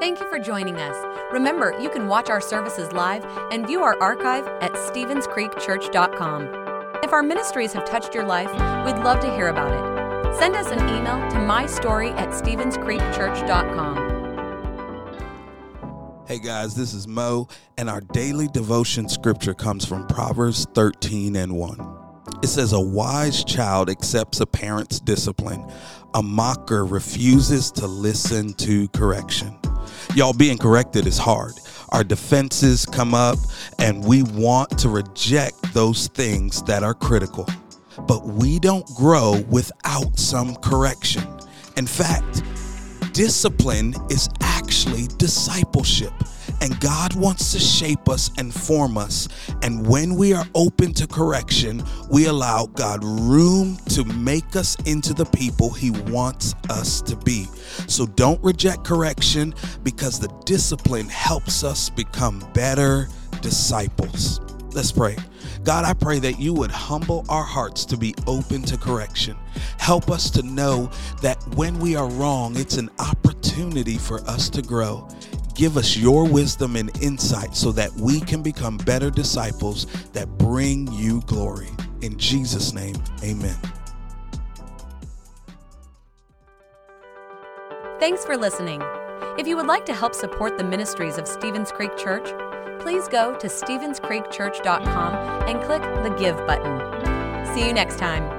Thank you for joining us. Remember, you can watch our services live and view our archive at StevensCreekChurch.com. If our ministries have touched your life, we'd love to hear about it. Send us an email to mystory at StevensCreekChurch.com. Hey guys, this is Mo, and our daily devotion scripture comes from Proverbs 13 and 1. It says, A wise child accepts a parent's discipline, a mocker refuses to listen to correction. Y'all, being corrected is hard. Our defenses come up, and we want to reject those things that are critical. But we don't grow without some correction. In fact, discipline is actually discipleship. And God wants to shape us and form us. And when we are open to correction, we allow God room to make us into the people He wants us to be. So don't reject correction because the discipline helps us become better disciples. Let's pray. God, I pray that you would humble our hearts to be open to correction. Help us to know that when we are wrong, it's an opportunity for us to grow. Give us your wisdom and insight so that we can become better disciples that bring you glory. In Jesus' name, amen. Thanks for listening. If you would like to help support the ministries of Stevens Creek Church, please go to StevensCreekChurch.com and click the Give button. See you next time.